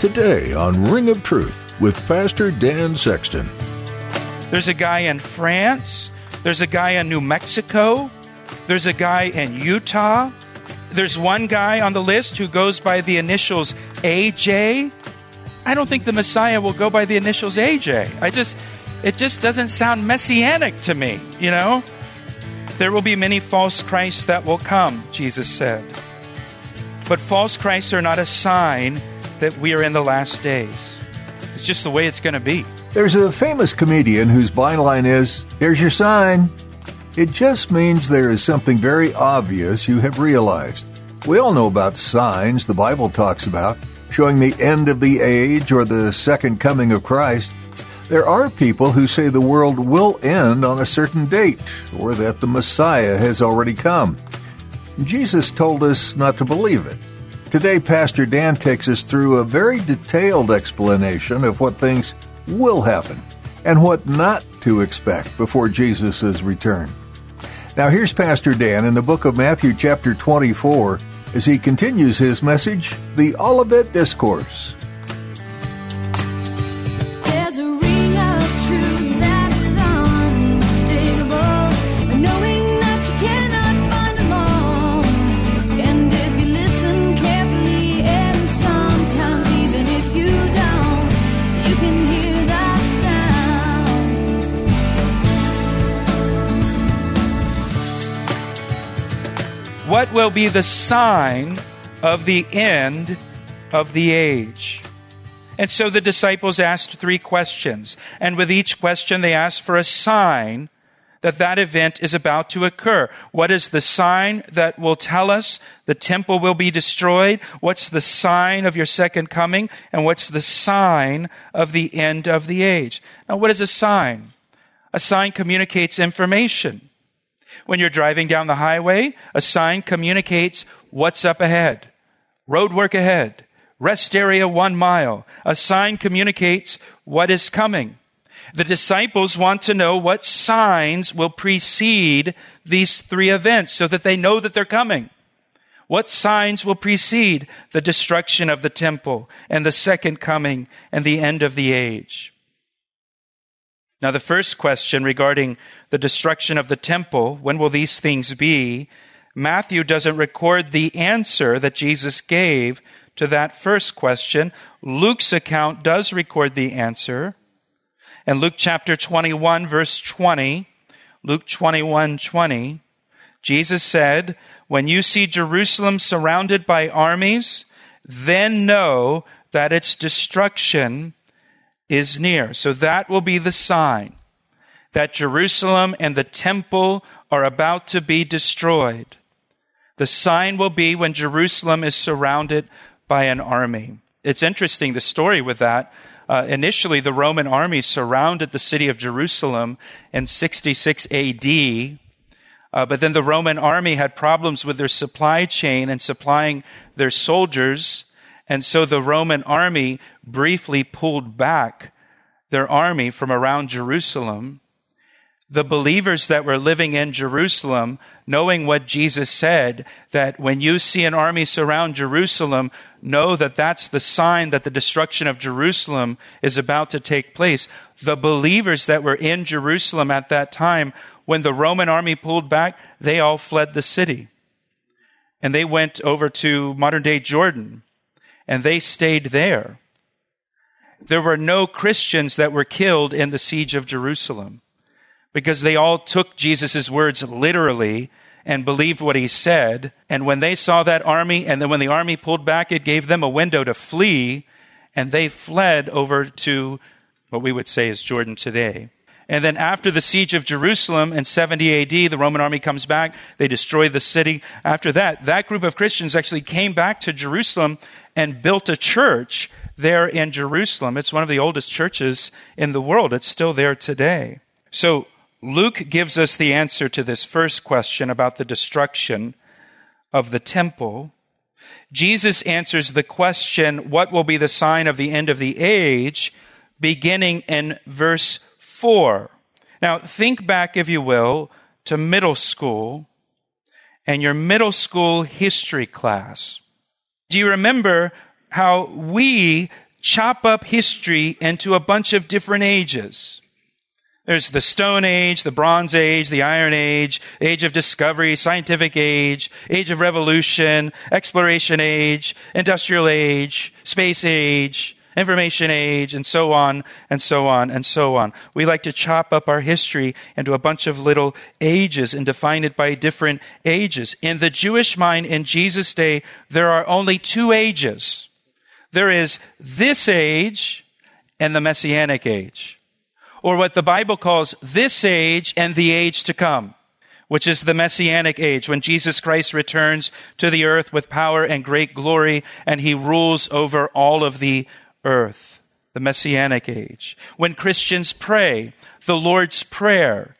Today on Ring of Truth with Pastor Dan Sexton. There's a guy in France. There's a guy in New Mexico. There's a guy in Utah. There's one guy on the list who goes by the initials AJ. I don't think the Messiah will go by the initials AJ. I just, it just doesn't sound messianic to me, you know? There will be many false Christs that will come, Jesus said. But false Christs are not a sign that we are in the last days. It's just the way it's going to be. There's a famous comedian whose byline is, Here's your sign. It just means there is something very obvious you have realized. We all know about signs the Bible talks about, showing the end of the age or the second coming of Christ. There are people who say the world will end on a certain date, or that the Messiah has already come. Jesus told us not to believe it. Today, Pastor Dan takes us through a very detailed explanation of what things will happen and what not to expect before Jesus' return. Now, here's Pastor Dan in the book of Matthew, chapter 24, as he continues his message, The Olivet Discourse. What will be the sign of the end of the age? And so the disciples asked three questions. And with each question, they asked for a sign that that event is about to occur. What is the sign that will tell us the temple will be destroyed? What's the sign of your second coming? And what's the sign of the end of the age? Now, what is a sign? A sign communicates information. When you're driving down the highway, a sign communicates what's up ahead. Road work ahead. Rest area one mile. A sign communicates what is coming. The disciples want to know what signs will precede these three events so that they know that they're coming. What signs will precede the destruction of the temple and the second coming and the end of the age? Now, the first question regarding the destruction of the temple, when will these things be? Matthew doesn't record the answer that Jesus gave to that first question. Luke's account does record the answer. In Luke chapter 21, verse 20, Luke 21, 20, Jesus said, When you see Jerusalem surrounded by armies, then know that its destruction is near. So that will be the sign that Jerusalem and the temple are about to be destroyed. The sign will be when Jerusalem is surrounded by an army. It's interesting, the story with that. Uh, initially, the Roman army surrounded the city of Jerusalem in 66 AD, uh, but then the Roman army had problems with their supply chain and supplying their soldiers. And so the Roman army briefly pulled back their army from around Jerusalem. The believers that were living in Jerusalem, knowing what Jesus said, that when you see an army surround Jerusalem, know that that's the sign that the destruction of Jerusalem is about to take place. The believers that were in Jerusalem at that time, when the Roman army pulled back, they all fled the city. And they went over to modern day Jordan and they stayed there. There were no Christians that were killed in the siege of Jerusalem because they all took Jesus' words literally and believed what he said. And when they saw that army, and then when the army pulled back, it gave them a window to flee, and they fled over to what we would say is Jordan today. And then after the siege of Jerusalem in 70 AD, the Roman army comes back. They destroy the city. After that, that group of Christians actually came back to Jerusalem and built a church there in Jerusalem. It's one of the oldest churches in the world. It's still there today. So Luke gives us the answer to this first question about the destruction of the temple. Jesus answers the question, what will be the sign of the end of the age, beginning in verse 4. Now, think back, if you will, to middle school and your middle school history class. Do you remember how we chop up history into a bunch of different ages? There's the Stone Age, the Bronze Age, the Iron Age, Age of Discovery, Scientific Age, Age of Revolution, Exploration Age, Industrial Age, Space Age, Information Age, and so on, and so on, and so on. We like to chop up our history into a bunch of little ages and define it by different ages. In the Jewish mind in Jesus' day, there are only two ages. There is this age and the Messianic age or what the Bible calls this age and the age to come, which is the Messianic age, when Jesus Christ returns to the earth with power and great glory, and he rules over all of the earth, the Messianic age. When Christians pray the Lord's Prayer,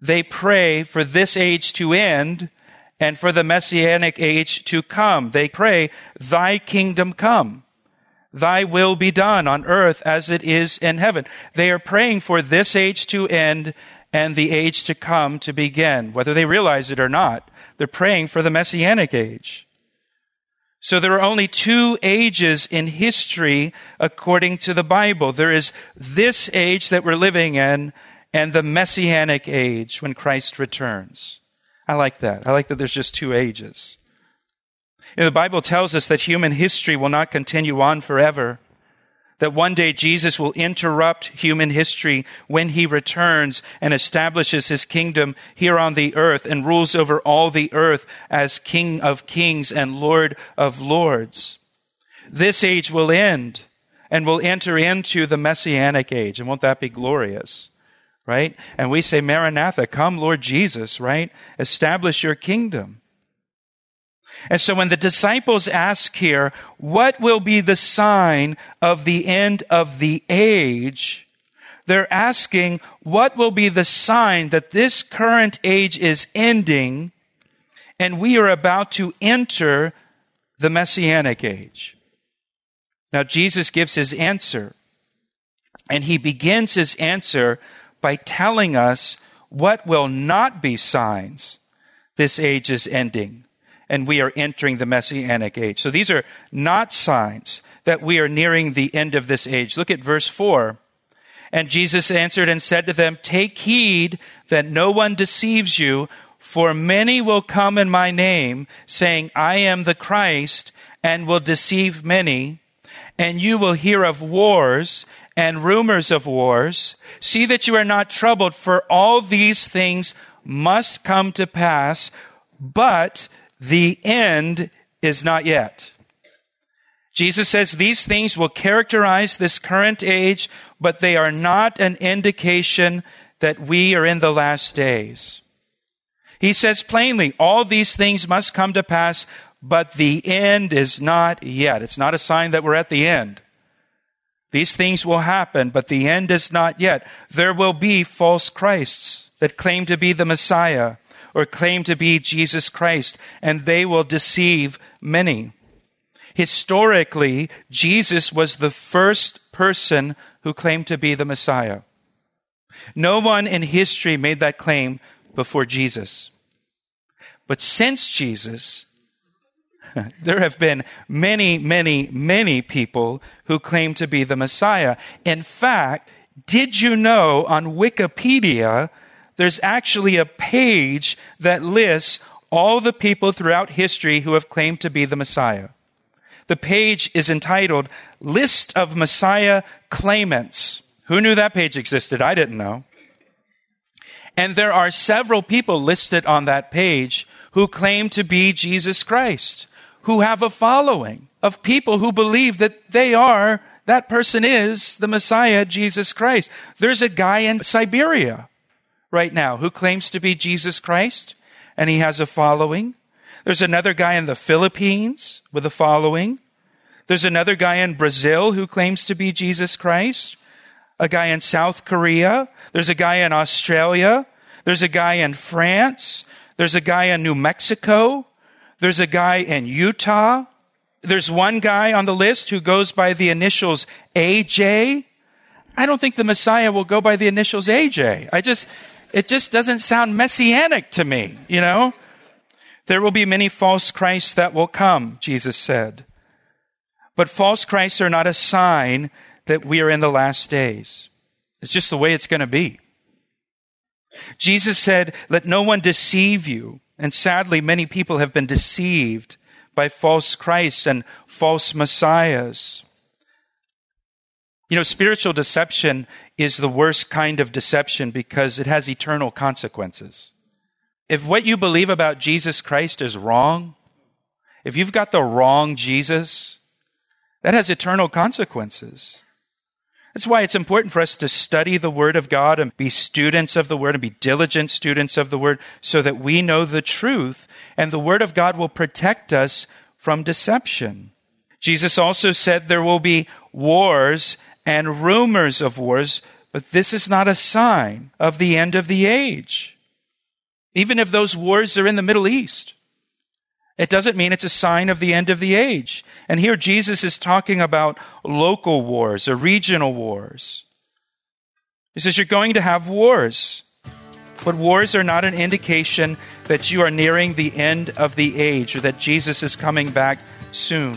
they pray for this age to end and for the Messianic age to come. They pray, Thy kingdom come. Thy will be done on earth as it is in heaven. They are praying for this age to end and the age to come to begin, whether they realize it or not. They're praying for the messianic age. So there are only two ages in history according to the Bible. There is this age that we're living in and the messianic age when Christ returns. I like that. I like that there's just two ages. You know, the Bible tells us that human history will not continue on forever. That one day Jesus will interrupt human history when he returns and establishes his kingdom here on the earth and rules over all the earth as King of kings and Lord of lords. This age will end and we'll enter into the messianic age. And won't that be glorious? Right? And we say, Maranatha, come Lord Jesus, right? Establish your kingdom. And so when the disciples ask here, what will be the sign of the end of the age? They're asking, what will be the sign that this current age is ending and we are about to enter the messianic age? Now Jesus gives his answer and he begins his answer by telling us what will not be signs this age is ending and we are entering the messianic age. So these are not signs that we are nearing the end of this age. Look at verse 4. And Jesus answered and said to them, Take heed that no one deceives you, for many will come in my name, saying, I am the Christ, and will deceive many. And you will hear of wars and rumors of wars. See that you are not troubled, for all these things must come to pass, but the end is not yet. Jesus says these things will characterize this current age, but they are not an indication that we are in the last days. He says plainly, all these things must come to pass, but the end is not yet. It's not a sign that we're at the end. These things will happen, but the end is not yet. There will be false Christs that claim to be the Messiah or claim to be Jesus Christ, and they will deceive many. Historically, Jesus was the first person who claimed to be the Messiah. No one in history made that claim before Jesus. But since Jesus, there have been many, many, many people who claim to be the Messiah. In fact, did you know on Wikipedia there's actually a page that lists all the people throughout history who have claimed to be the Messiah. The page is entitled List of Messiah Claimants. Who knew that page existed? I didn't know. And there are several people listed on that page who claim to be Jesus Christ, who have a following of people who believe that they are, that person is the Messiah, Jesus Christ. There's a guy in Siberia right now who claims to be Jesus Christ, and he has a following. There's another guy in the Philippines with a following. There's another guy in Brazil who claims to be Jesus Christ, a guy in South Korea, there's a guy in Australia, there's a guy in France, there's a guy in New Mexico, there's a guy in Utah, there's one guy on the list who goes by the initials AJ. I don't think the Messiah will go by the initials AJ. I just, it just doesn't sound messianic to me, you know? There will be many false Christs that will come, Jesus said. But false Christs are not a sign that we are in the last days. It's just the way it's going to be. Jesus said, let no one deceive you. And sadly, many people have been deceived by false Christs and false messiahs. You know, spiritual deception is the worst kind of deception because it has eternal consequences. If what you believe about Jesus Christ is wrong, if you've got the wrong Jesus, that has eternal consequences. That's why it's important for us to study the Word of God and be students of the Word and be diligent students of the Word so that we know the truth and the Word of God will protect us from deception. Jesus also said there will be wars and rumors of wars, but this is not a sign of the end of the age. Even if those wars are in the Middle East. It doesn't mean it's a sign of the end of the age. And here Jesus is talking about local wars or regional wars. He says you're going to have wars. But wars are not an indication that you are nearing the end of the age or that Jesus is coming back soon.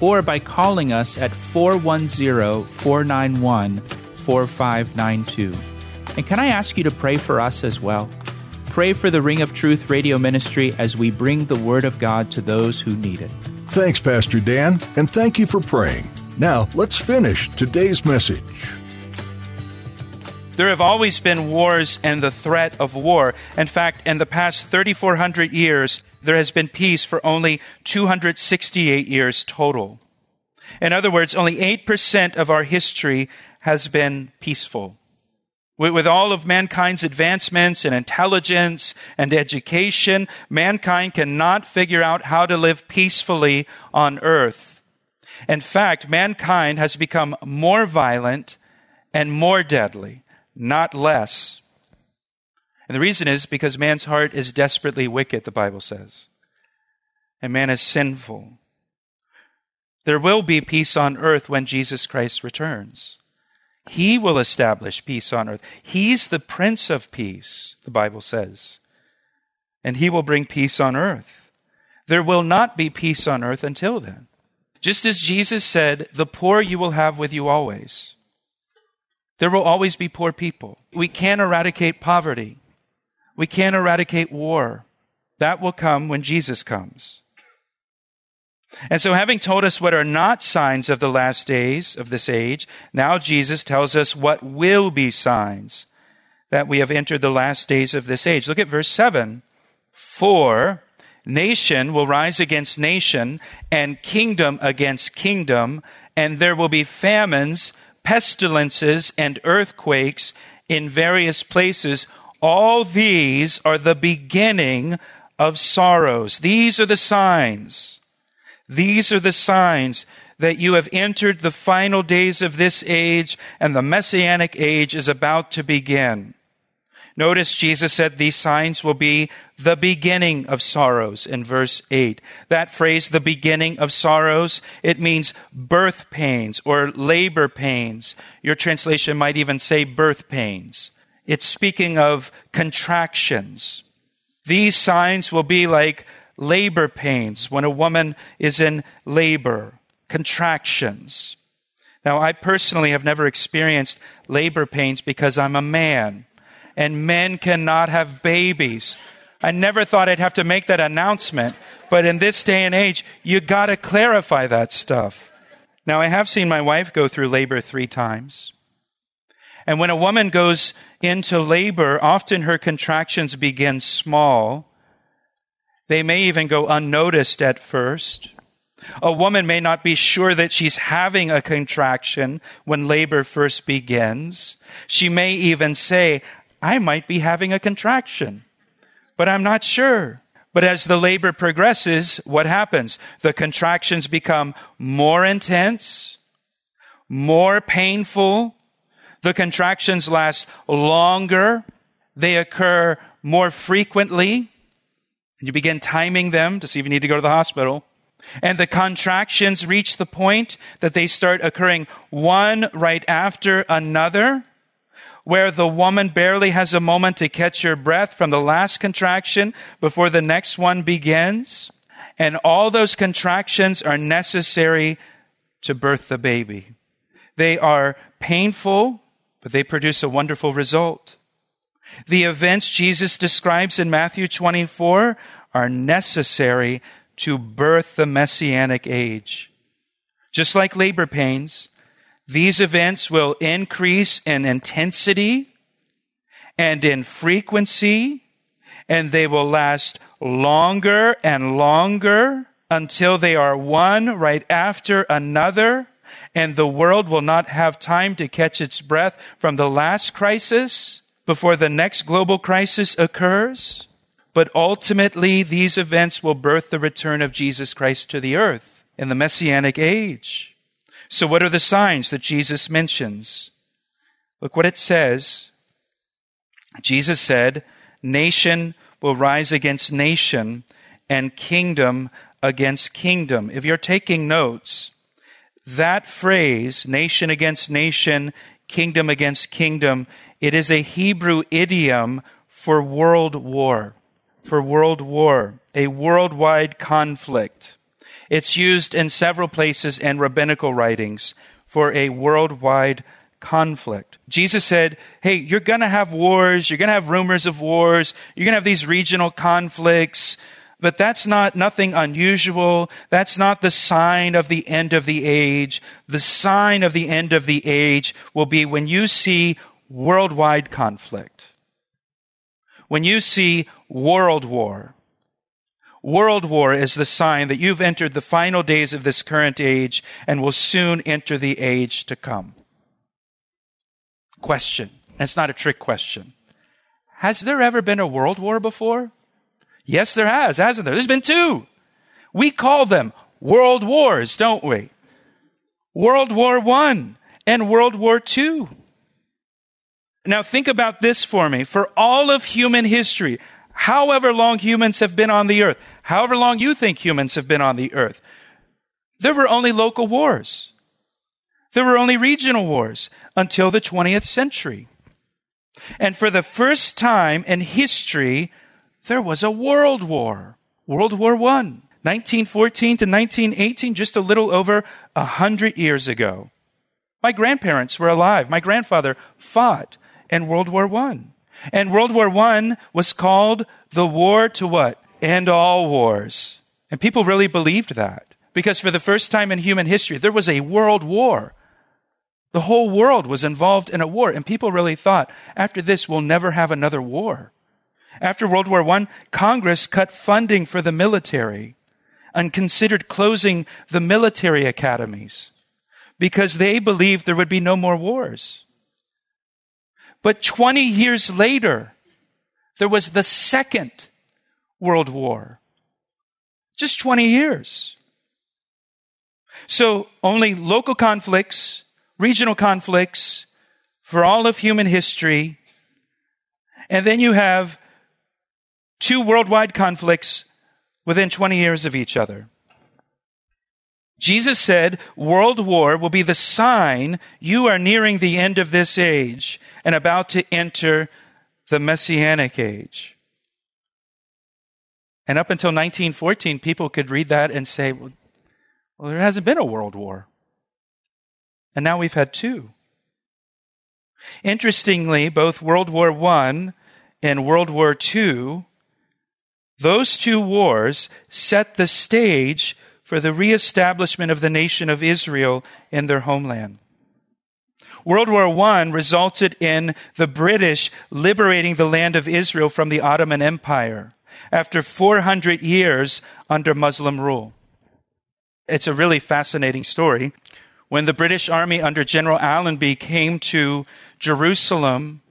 or by calling us at 410 491 4592. And can I ask you to pray for us as well? Pray for the Ring of Truth radio ministry as we bring the Word of God to those who need it. Thanks, Pastor Dan, and thank you for praying. Now, let's finish today's message. There have always been wars and the threat of war. In fact, in the past 3,400 years, there has been peace for only 268 years total. In other words, only 8% of our history has been peaceful. With all of mankind's advancements in intelligence and education, mankind cannot figure out how to live peacefully on earth. In fact, mankind has become more violent and more deadly, not less. And the reason is because man's heart is desperately wicked, the Bible says. And man is sinful. There will be peace on earth when Jesus Christ returns. He will establish peace on earth. He's the Prince of Peace, the Bible says. And He will bring peace on earth. There will not be peace on earth until then. Just as Jesus said, the poor you will have with you always. There will always be poor people. We can't eradicate poverty. We can't eradicate war. That will come when Jesus comes. And so, having told us what are not signs of the last days of this age, now Jesus tells us what will be signs that we have entered the last days of this age. Look at verse 7. For nation will rise against nation, and kingdom against kingdom, and there will be famines, pestilences, and earthquakes in various places. All these are the beginning of sorrows. These are the signs these are the signs that you have entered the final days of this age and the messianic age is about to begin. Notice Jesus said these signs will be the beginning of sorrows in verse 8. That phrase, the beginning of sorrows, it means birth pains or labor pains. Your translation might even say birth pains. It's speaking of contractions. These signs will be like labor pains when a woman is in labor, contractions. Now, I personally have never experienced labor pains because I'm a man, and men cannot have babies I never thought I'd have to make that announcement, but in this day and age, you gotta clarify that stuff. Now, I have seen my wife go through labor three times. And when a woman goes into labor, often her contractions begin small. They may even go unnoticed at first. A woman may not be sure that she's having a contraction when labor first begins. She may even say, I might be having a contraction but I'm not sure. But as the labor progresses, what happens? The contractions become more intense, more painful. The contractions last longer. They occur more frequently. And you begin timing them to see if you need to go to the hospital. And the contractions reach the point that they start occurring one right after another where the woman barely has a moment to catch her breath from the last contraction before the next one begins. And all those contractions are necessary to birth the baby. They are painful, but they produce a wonderful result. The events Jesus describes in Matthew 24 are necessary to birth the messianic age. Just like labor pains, these events will increase in intensity and in frequency, and they will last longer and longer until they are one right after another, and the world will not have time to catch its breath from the last crisis before the next global crisis occurs. But ultimately, these events will birth the return of Jesus Christ to the earth in the Messianic age. So, what are the signs that Jesus mentions? Look what it says. Jesus said, Nation will rise against nation and kingdom against kingdom. If you're taking notes, that phrase, nation against nation, kingdom against kingdom, it is a Hebrew idiom for world war. For world war. A worldwide conflict. It's used in several places in rabbinical writings for a worldwide conflict. Jesus said, Hey, you're going to have wars. You're going to have rumors of wars. You're going to have these regional conflicts. But that's not nothing unusual. That's not the sign of the end of the age. The sign of the end of the age will be when you see worldwide conflict. When you see world war. World war is the sign that you've entered the final days of this current age and will soon enter the age to come. Question. And it's not a trick question. Has there ever been a world war before? Yes, there has, hasn't there? There's been two. We call them world wars, don't we? World War One and World War Two. Now think about this for me. For all of human history, however long humans have been on the earth, however long you think humans have been on the earth, there were only local wars. There were only regional wars until the 20th century. And for the first time in history, there was a world war. World War I, 1914 to 1918, just a little over a hundred years ago. My grandparents were alive. My grandfather fought in World War I. And World War I was called the war to what? End all wars. And people really believed that. Because for the first time in human history, there was a world war. The whole world was involved in a war. And people really thought, after this, we'll never have another war. After World War I, Congress cut funding for the military and considered closing the military academies because they believed there would be no more wars. But 20 years later, there was the Second World War. Just 20 years. So only local conflicts, regional conflicts for all of human history. And then you have two worldwide conflicts within 20 years of each other. Jesus said, World war will be the sign you are nearing the end of this age and about to enter the Messianic age. And up until 1914, people could read that and say, well, well, there hasn't been a world war. And now we've had two. Interestingly, both World War I and World War II Those two wars set the stage for the reestablishment of the nation of Israel in their homeland. World War I resulted in the British liberating the land of Israel from the Ottoman Empire after 400 years under Muslim rule. It's a really fascinating story. When the British Army under General Allenby came to Jerusalem,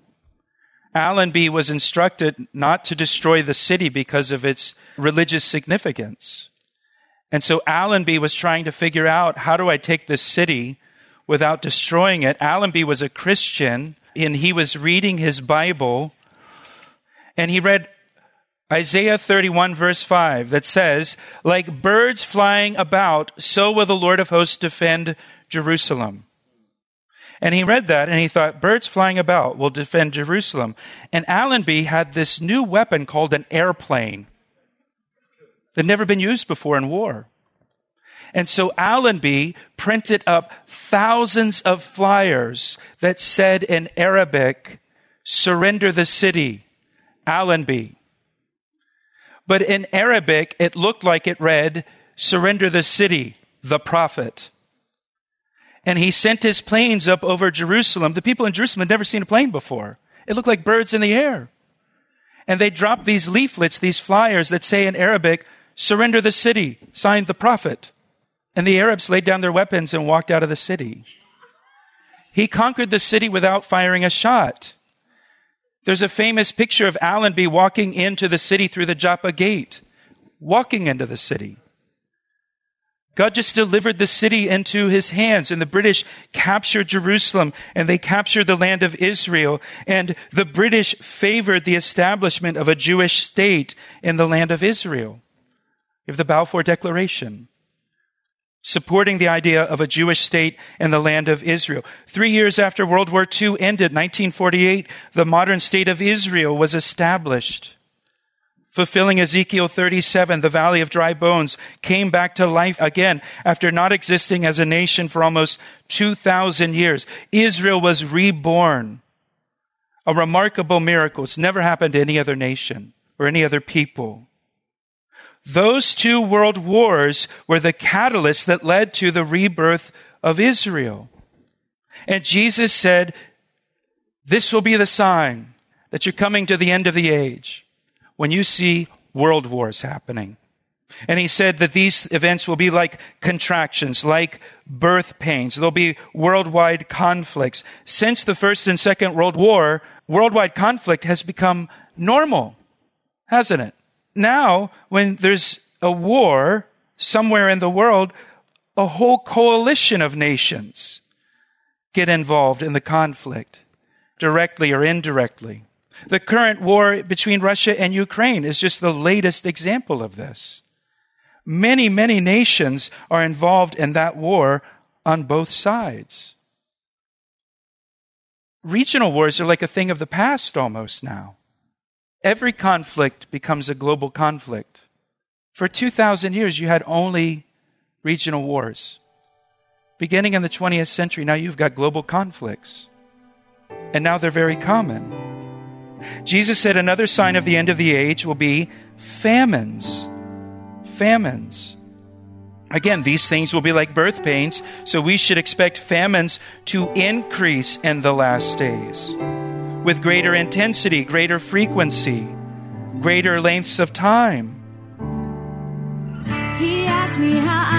Allenby was instructed not to destroy the city because of its religious significance. And so Allenby was trying to figure out how do I take this city without destroying it. Allenby was a Christian and he was reading his Bible and he read Isaiah 31 verse 5 that says, like birds flying about, so will the Lord of hosts defend Jerusalem. And he read that and he thought, birds flying about will defend Jerusalem. And Allenby had this new weapon called an airplane that had never been used before in war. And so Allenby printed up thousands of flyers that said in Arabic, surrender the city, Allenby. But in Arabic, it looked like it read, surrender the city, the prophet. And he sent his planes up over Jerusalem. The people in Jerusalem had never seen a plane before. It looked like birds in the air. And they dropped these leaflets, these flyers that say in Arabic, surrender the city, signed the prophet. And the Arabs laid down their weapons and walked out of the city. He conquered the city without firing a shot. There's a famous picture of Allenby walking into the city through the Joppa gate, walking into the city. God just delivered the city into his hands, and the British captured Jerusalem, and they captured the land of Israel, and the British favored the establishment of a Jewish state in the land of Israel. You have the Balfour Declaration supporting the idea of a Jewish state in the land of Israel. Three years after World War II ended, 1948, the modern state of Israel was established. Fulfilling Ezekiel 37, the valley of dry bones came back to life again after not existing as a nation for almost 2,000 years. Israel was reborn. A remarkable miracle. It's never happened to any other nation or any other people. Those two world wars were the catalyst that led to the rebirth of Israel. And Jesus said, This will be the sign that you're coming to the end of the age when you see world wars happening. And he said that these events will be like contractions, like birth pains. There'll be worldwide conflicts. Since the First and Second World War, worldwide conflict has become normal, hasn't it? now, when there's a war somewhere in the world, a whole coalition of nations get involved in the conflict, directly or indirectly. The current war between Russia and Ukraine is just the latest example of this. Many, many nations are involved in that war on both sides. Regional wars are like a thing of the past almost now. Every conflict becomes a global conflict. For 2,000 years, you had only regional wars. Beginning in the 20th century, now you've got global conflicts. And now they're very common. Jesus said another sign of the end of the age will be famines. Famines. Again, these things will be like birth pains, so we should expect famines to increase in the last days with greater intensity, greater frequency, greater lengths of time. He asked me how I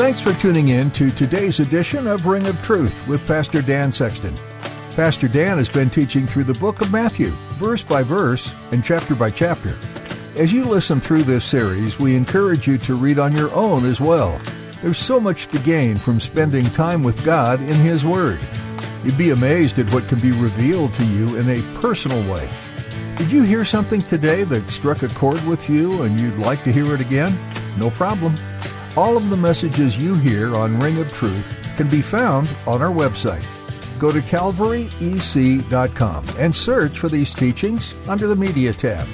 Thanks for tuning in to today's edition of Ring of Truth with Pastor Dan Sexton. Pastor Dan has been teaching through the book of Matthew, verse by verse and chapter by chapter. As you listen through this series, we encourage you to read on your own as well. There's so much to gain from spending time with God in His Word. You'd be amazed at what can be revealed to you in a personal way. Did you hear something today that struck a chord with you and you'd like to hear it again? No problem. All of the messages you hear on Ring of Truth can be found on our website. Go to calvaryec.com and search for these teachings under the Media tab.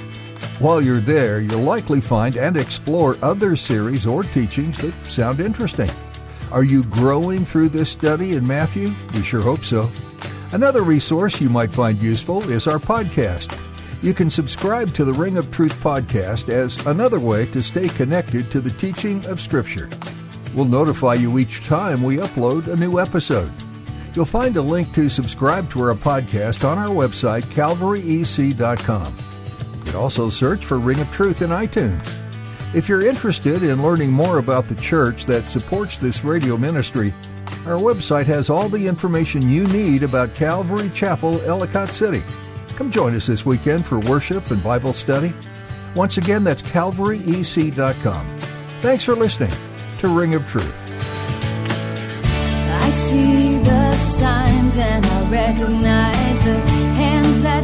While you're there, you'll likely find and explore other series or teachings that sound interesting. Are you growing through this study in Matthew? We sure hope so. Another resource you might find useful is our podcast. You can subscribe to the Ring of Truth podcast as another way to stay connected to the teaching of Scripture. We'll notify you each time we upload a new episode. You'll find a link to subscribe to our podcast on our website, calvaryec.com. You can also search for Ring of Truth in iTunes. If you're interested in learning more about the church that supports this radio ministry, our website has all the information you need about Calvary Chapel, Ellicott City. Come join us this weekend for worship and Bible study. Once again, that's calvaryec.com. Thanks for listening to Ring of Truth. I see the signs and I recognize the hands that